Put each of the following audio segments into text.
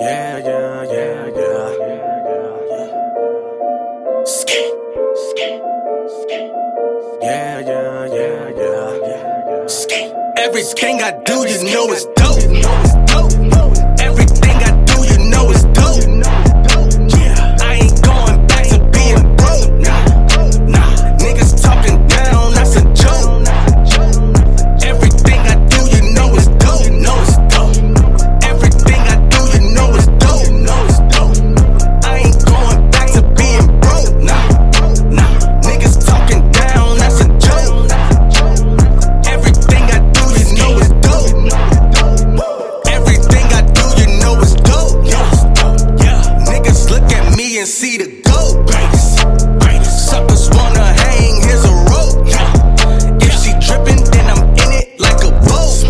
Yeah, yeah, yeah, yeah. Skate, skate, skate. Yeah, yeah, yeah, yeah. Skate. Everything I do, you know it's dope. And see. Suckers wanna hang, here's a rope. If she drippin', then I'm in it like a boat.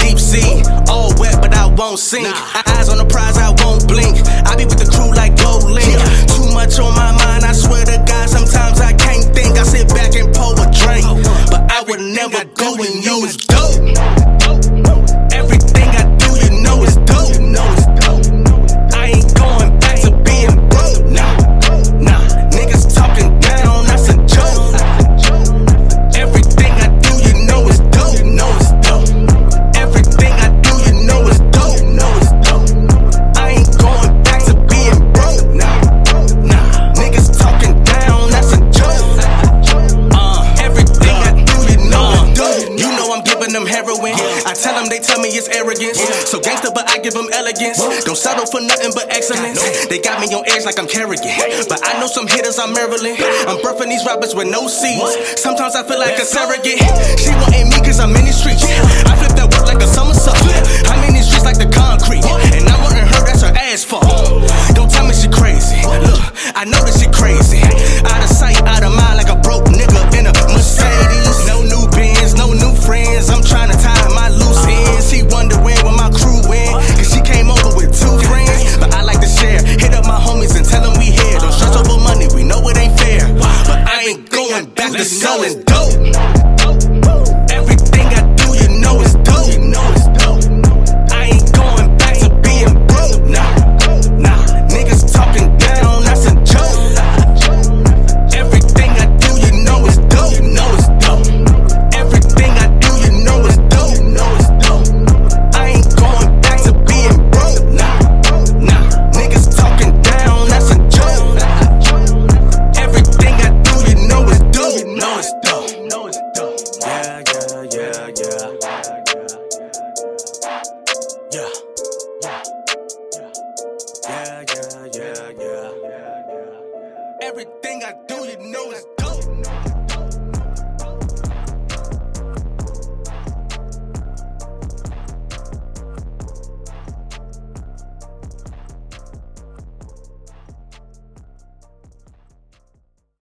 Deep sea, all wet, but I won't sink. Eyes on the prize, I won't blink. I be with the crew like GoldLink. Too much on my mind, I swear to God, sometimes I can't think. I sit back and pour a drink, oh, uh. but I would never go and them heroin. I tell them, they tell me it's arrogance. So gangster, but I give them elegance. Don't settle for nothing but excellence. They got me on edge like I'm Kerrigan. But I know some hitters, I'm Maryland. I'm birthing these rappers with no seeds. Sometimes I feel like a surrogate. She wanting me cause I'm in the streets. I flip that work like a somersault. Yeah, yeah. Yeah. Yeah, yeah, yeah, yeah. Yeah, yeah, yeah. Everything I do, you know it's dope.